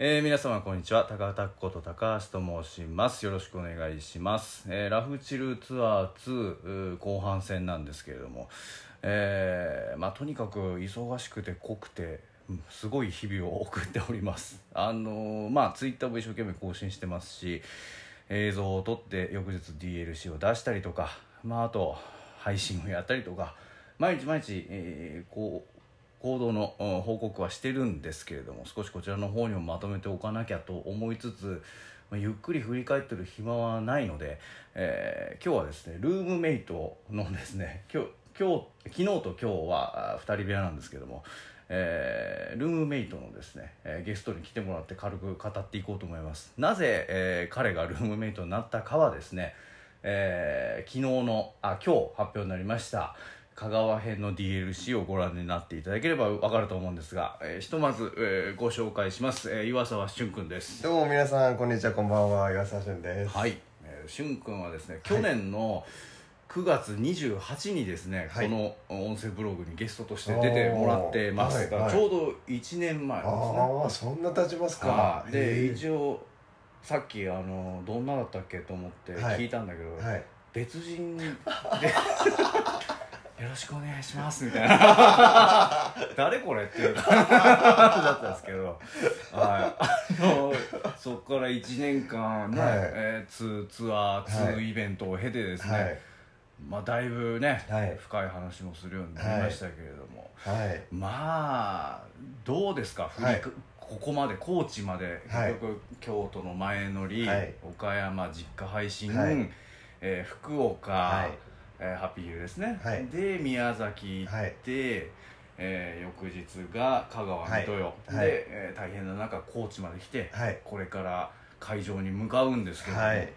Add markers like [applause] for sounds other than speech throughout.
えー、皆様こんにちは。高田こと高橋と申します。よろしくお願いします、えーラフチルツアー2後半戦なんですけれども、えーまあ、とにかく忙しくて濃くてすごい日々を送っております。あのまあツイッターも一生懸命更新してますし映像を撮って翌日 DLC を出したりとか、まあ、あと配信をやったりとか毎日毎日、えーこう行動の報告はしてるんですけれども少しこちらの方にもまとめておかなきゃと思いつつ、ゆっくり振り返ってる暇はないので、えー今日はですねルームメイトのですね [laughs] 今日今日昨日と今日は2人部屋なんですけども、えールームメイトのですね、えゲストに来てもらって軽く語っていこうと思います。なぜ、えー彼がルームメイトになったかはですね、え昨日のあ今日発表になりました。香川編の DLC をご覧になっていただければ分かると思うんですが、えーひとまず、えーご紹介します、えー岩沢俊君です。どうも皆さんこんにちはこんばんは。岩沢俊です。はい、えー、俊君はですね去年の9月28にですね、はい。この音声ブログにゲストとして出てもらってます。が、はい。はい。ちょうど1年前ですね。ああそんな経ちますか。はいで一応さっきあのどんなだったっけと思ってはい。聞いたんだけど、はい。別人で [laughs] よろしくお願いしますみたいな。[laughs] 誰これっていう。感じだったんですけど、はい、あのそこから1年間ね、はい。えーツーツアーツーイベントを経てですね、はい。まあ、だいぶね、はい。深い話もするようになりましたけれども、はい。まあどうですか？振りか、はい。ここまで高知まで、はい。結局京都の前乗り、はい。岡山実家配信、はい。えー福岡、はいえーハッピーヒルですね、はい。で宮崎行って、えー翌日が香川はい。水戸よ、はい。で、えー大変な中高知まで来て、はい。これから会場に向かうんですけども、はい。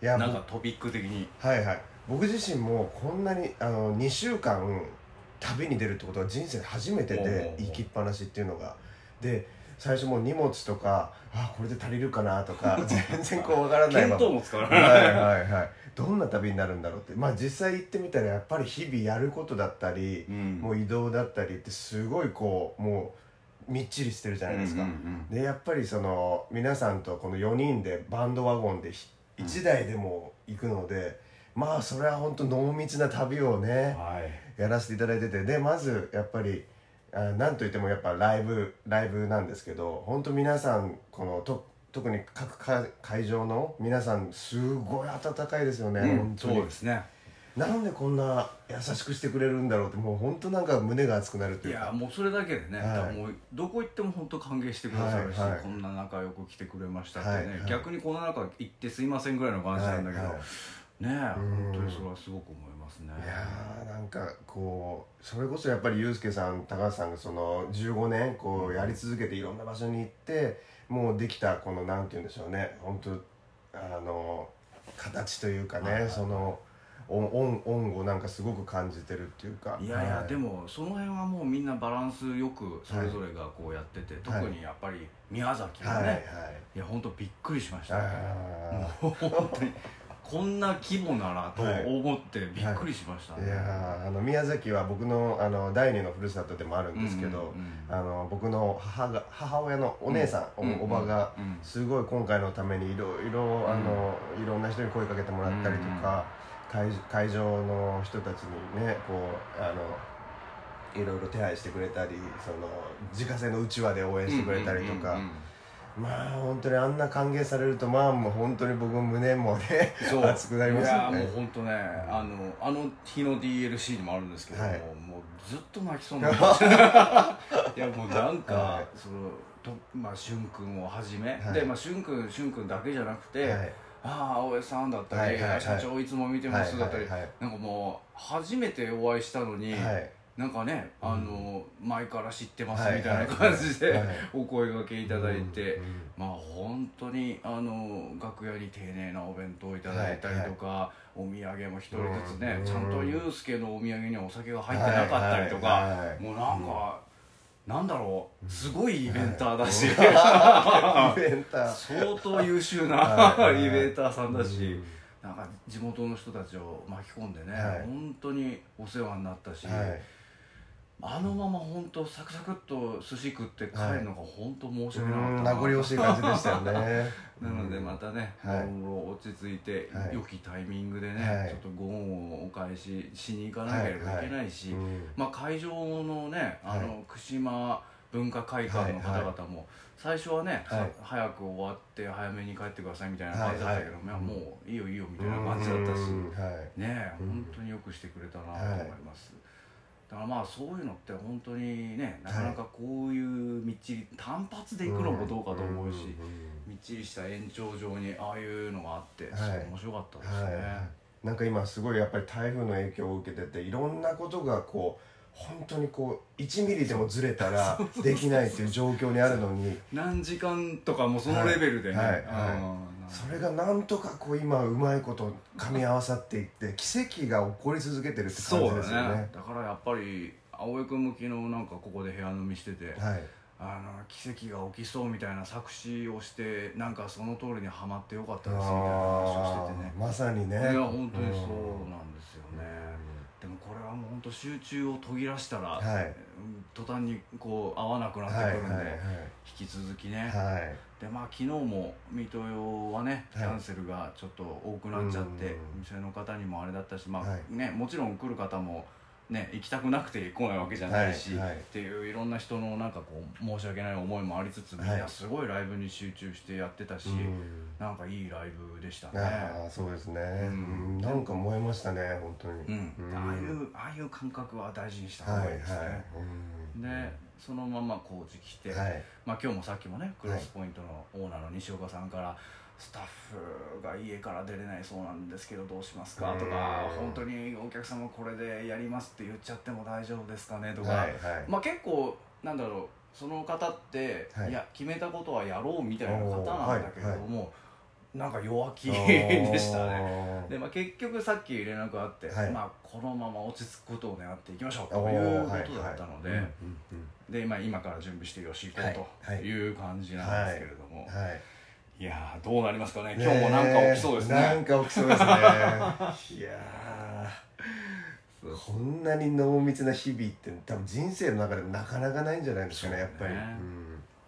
いやなんぼかトピック的に。はいはい。僕自身もこんなにあの2週間旅に出るってことは人生で初めてで行きっぱなしっていうのが。で最初もう荷物とかあこれで足りるかなとか [laughs] 全然こうわからない見も使わはい。ないはいはい。どんな旅になるんだろうって。まあ実際行ってみたらやっぱり日々やることだったり、うん。もう移動だったりってすごいこうもうみっちりしてるじゃないですか、うんうんうん。でやっぱりその皆さんとこの4人でバンドワゴンでひうん。1台でも行くので、まあそれは本当濃密な旅をねはい。やらせていただいてて。でまずやっぱりあなんといってもやっぱライブライブなんですけど本当皆さんこのと特に各会会場の皆さんすごい温かいですよね、うん本当に。そうですね。なんでこんな優しくしてくれるんだろうってもう本当なんか胸が熱くなるっていうか。いやもうそれだけでね、はい。もうどこ行っても本当歓迎してくださるし、はいはい。こんな仲良く来てくれましたってね、はいはい。逆にこの中行ってすいませんぐらいの感じなんだけど、はいはい。ねえうん。本当にそれはすごく思いますね。いやーなんかこうそれこそやっぱりユースケさん高橋さんがその15年こうやり続けていろんな場所に行ってもうできたこのなんて言うんでしょうね。本当あの形というかね、はいはいその恩恩恩をなんかすごく感じてるっていうか。いやいや、はい。でもその辺はもうみんなバランスよくそれぞれがこうやってて、はい特にやっぱり宮崎がね、はいはい。い、や本当びっくりしましたね。あもう本当にこんな規模ならとはい思ってびっくりしましたね、ーい。やーあの宮崎は僕のあの第二のふるさとでもあるんですけど、うんうんうん。あの僕の母が母親のお姉さん、うんおおばがうん。すごい今回のためにいろいろあの、いろんな人に声かけてもらったりとか、会会場の人たちにねこうあのいろいろ手配してくれたりその自家製のうちわで応援してくれたりとか、うんうんうんまあ本当にあんな歓迎されるとまあもう本当に僕も胸もねそう。熱くなりますよね。いやもう本当ねあのあの日の DLC にもあるんですけども、はい。もうずっと泣きそうになりました。[laughs] いやもうなんか、はい。そのとまあしゅんくんをはじめ、はい。でまあしゅんくんしゅんくんだけじゃなくて、はい。ああ青江さんだったり、はいはいはい。社長いつも見てますだったり、はいはい。なんかもう初めてお会いしたのに、はいなんかねあの、前から知ってますはいみたいな感じで、お声掛けいただいて、まあ本当にあの楽屋に丁寧なお弁当をいただいたりとか、お土産も一人ずつね、うんちゃんとユうスケのお土産にはお酒が入ってなかったりとか、もうなんか、なんだろうすごいイベンターだし、相当優秀なイベンターさんだし、うん。なんか地元の人たちを巻き込んでね、はい。本当にお世話になったし、はいあのまま本当サクサクっと寿司食って帰るのが本当申し訳なかった名残惜しい感じでしたよね。[laughs] なのでまたね、はい。今後落ち着いて、はい。良きタイミングでね、はい。ちょっとご恩をお返ししに行かなければいけないし、うん。まあ、会場のねあの、はい。串間文化会館の方々も、最初はね、早く終わって早めに帰ってくださいみたいな感じだったけど、はい。はい。まあもういいよいいよみたいな感じだったし、ねうん。本当によくしてくれたなと思います、だからまあそういうのって本当にねなかなかこういうみっちり単発で行くのもどうかと思うし、みっちりした延長上にああいうのがあって、はい。面白かったですね、はい。なんか今すごいやっぱり台風の影響を受けてていろんなことがこう本当にこう1ミリでもずれたらできないっていう状況にあるのに。何時間とかもそのレベルでね、はいはい。うんそれがなんとかこう今うまいこと噛み合わさっていって奇跡が起こり続けてるって感じそうですよね。だね。だからやっぱり青江君も昨日なんかここで部屋飲みしてて、はい。あの奇跡が起きそうみたいな作詞をしてなんかその通りにはまってよかったですみたいな話をしててね。まさにね。いや本当にそうなんですよね、でもこれはもう本当集中を途切らしたら、はい。うん途端にこう合わなくなってはいくるんで、はい引き続きね、はい。はいでまあ昨日も水戸用はねキはい。ャンセルがちょっと多くなっちゃって、うん。店の方にもあれだったしまあ、はい。ねもちろん来る方もね行きたくなくて来ないわけじゃないし、はいはい。っていういろんな人のなんかこう申し訳ない思いもありつつみんすごいライブに集中してやってたし、うん。なんかいいライブでしたね。ああそうですね、んうん。なんか燃えましたね本当に。うん、ああいうああいう感覚は大事にした方はいはいがいいですね。うん。でそのまま工事来て、はい。まあ、今日もさっきもねクロスポイントのオーナーの西岡さんから、スタッフが家から出れないそうなんですけどどうしますか？とかうん本当にお客様これでやりますって言っちゃっても大丈夫ですかね？とか、はいはい。まあ、結構なんだろうその方って、はい。い、や決めたことはやろうみたいな方なんだけれども、なんか弱気あ [laughs] でしたね。ーでまあ、結局さっき連絡があって、はい。まあ、このまま落ち着くことを願っていきましょうというこはいとだったので、で、まあ、今から準備してよし行こはい。うという感じなんですけれども、うんはいい、やーどうなりますかね。ね今日もなんか起きそうですね。なんか起きそうですね。[laughs] いやこんなに濃密な日々って多分人生の中でもなかなかないんじゃないですかねね。やっぱり、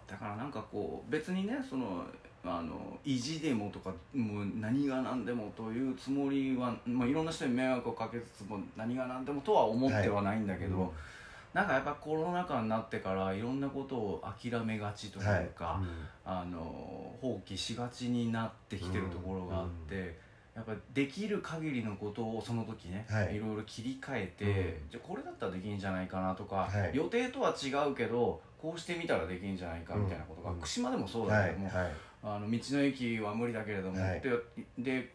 だからなんかこう別にねそのあの意地でもとかもう何が何でもというつもりは、まあ、いろんな人に迷惑をかけつつも何が何でもとは思ってはないんだけど、うんなんかやっぱコロナ禍になってからいろんなことを諦めがちというか、はい。あの放棄しがちになってきてるところがあって、やっぱできる限りのことをその時ね、はい。いろいろ切り替えて、うん。じゃあこれだったらできんじゃないかなとか、はい。予定とは違うけどこうしてみたらできんじゃないかみたいなことが、うん。串間でもそうはいだけども、はい。あの道の駅は無理だけれども、はい。で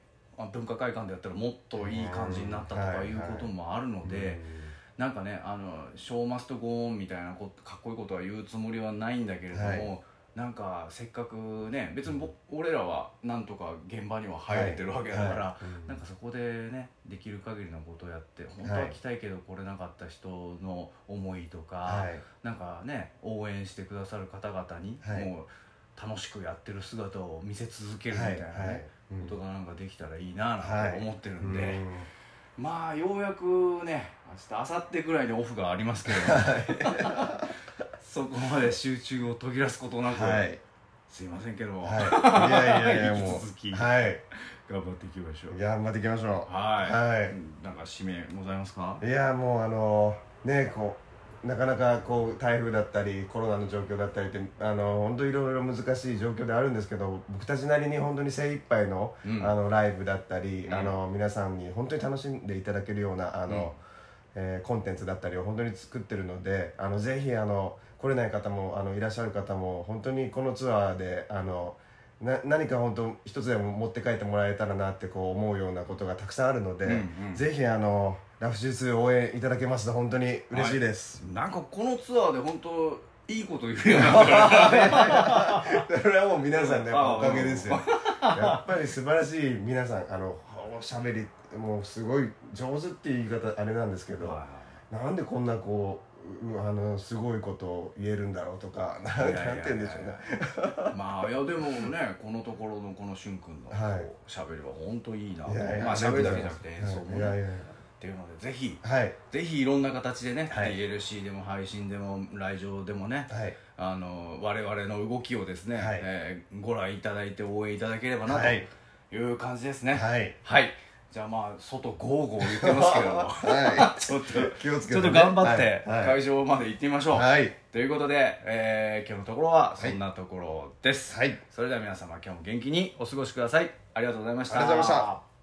文化会館でやったらもっといい感じになったとかいうこともあるので。なんかねあの「ショーマストゴーン」みたいなこかっこいいことは言うつもりはないんだけれども、はい。なんかせっかくね別にぼ俺らはなんとか現場には入れてるわけだから、はい。うん。なんかそこでねできる限りのことをやって本当は来たいけど来れなかった人の思いとか、はい。なんかね応援してくださる方々に、はい。もう楽しくやってる姿を見せ続けるみたいなね、はいはいうんことがなんかできたらいいななんて思ってるんで。うんまあようやくね明日明後日ぐらいでオフがありますけどそこまで集中を途切らすことなく、はい。すいませんけど、はい。いやいやいや [laughs] も続きうはい。頑張っていきましょう。頑張っていきましょう。はい、はい。なんか締めございますか？いやもうあのねこうなかなかこう台風だったりコロナの状況だったりってあの本当いろいろ難しい状況であるんですけど僕たちなりに本当に精一杯の,、うん。あのライブだったり、うん。あの皆さんに本当に楽しんでいただけるようなあの、えーコンテンツだったりを本当に作ってるのであのぜひあの来れない方もあのいらっしゃる方も本当にこのツアーであのな何か本当一つでも持って帰ってもらえたらなってこう思うようなことがたくさんあるので、うんうん。ぜひあのラフ術応援いただけますと本当に嬉しいです、なんかこのツアーで本当いいこと言うようになったから [laughs] それはもう皆さんのやっぱあおかげですよ。やっぱり素晴らしい皆さんあのおしゃべりもうすごい上手っていう言い方あれなんですけど、なんでこんなこううあのすごいことを言えるんだろうとかなんいやいやいや。なんて言うんでしょうね。[laughs] まあいやでもねこのところのこのしゅんくんのはい。こう喋りは本当いいなと。いやいやまあ喋りだけじゃなくて演奏もね。いやいやていうのでぜひはい。ぜひいろんな形でね、はい。DLC でも配信でも来場でもね、はい。あの我々の動きをですね、はい。えーご覧いただいて応援いただければなはい。という感じですね。はい。はい。じゃあまあ外ゴーゴー言ってますけれども。[laughs] は [laughs] ちょっと気をつけてね。ちょっと頑張ってはい。会場まで行ってみましょう、はい。ということで、えー今日のところはそんなところです、はい。それでは皆様今日も元気にお過ごしください。ありがとうございました。ありがとうございました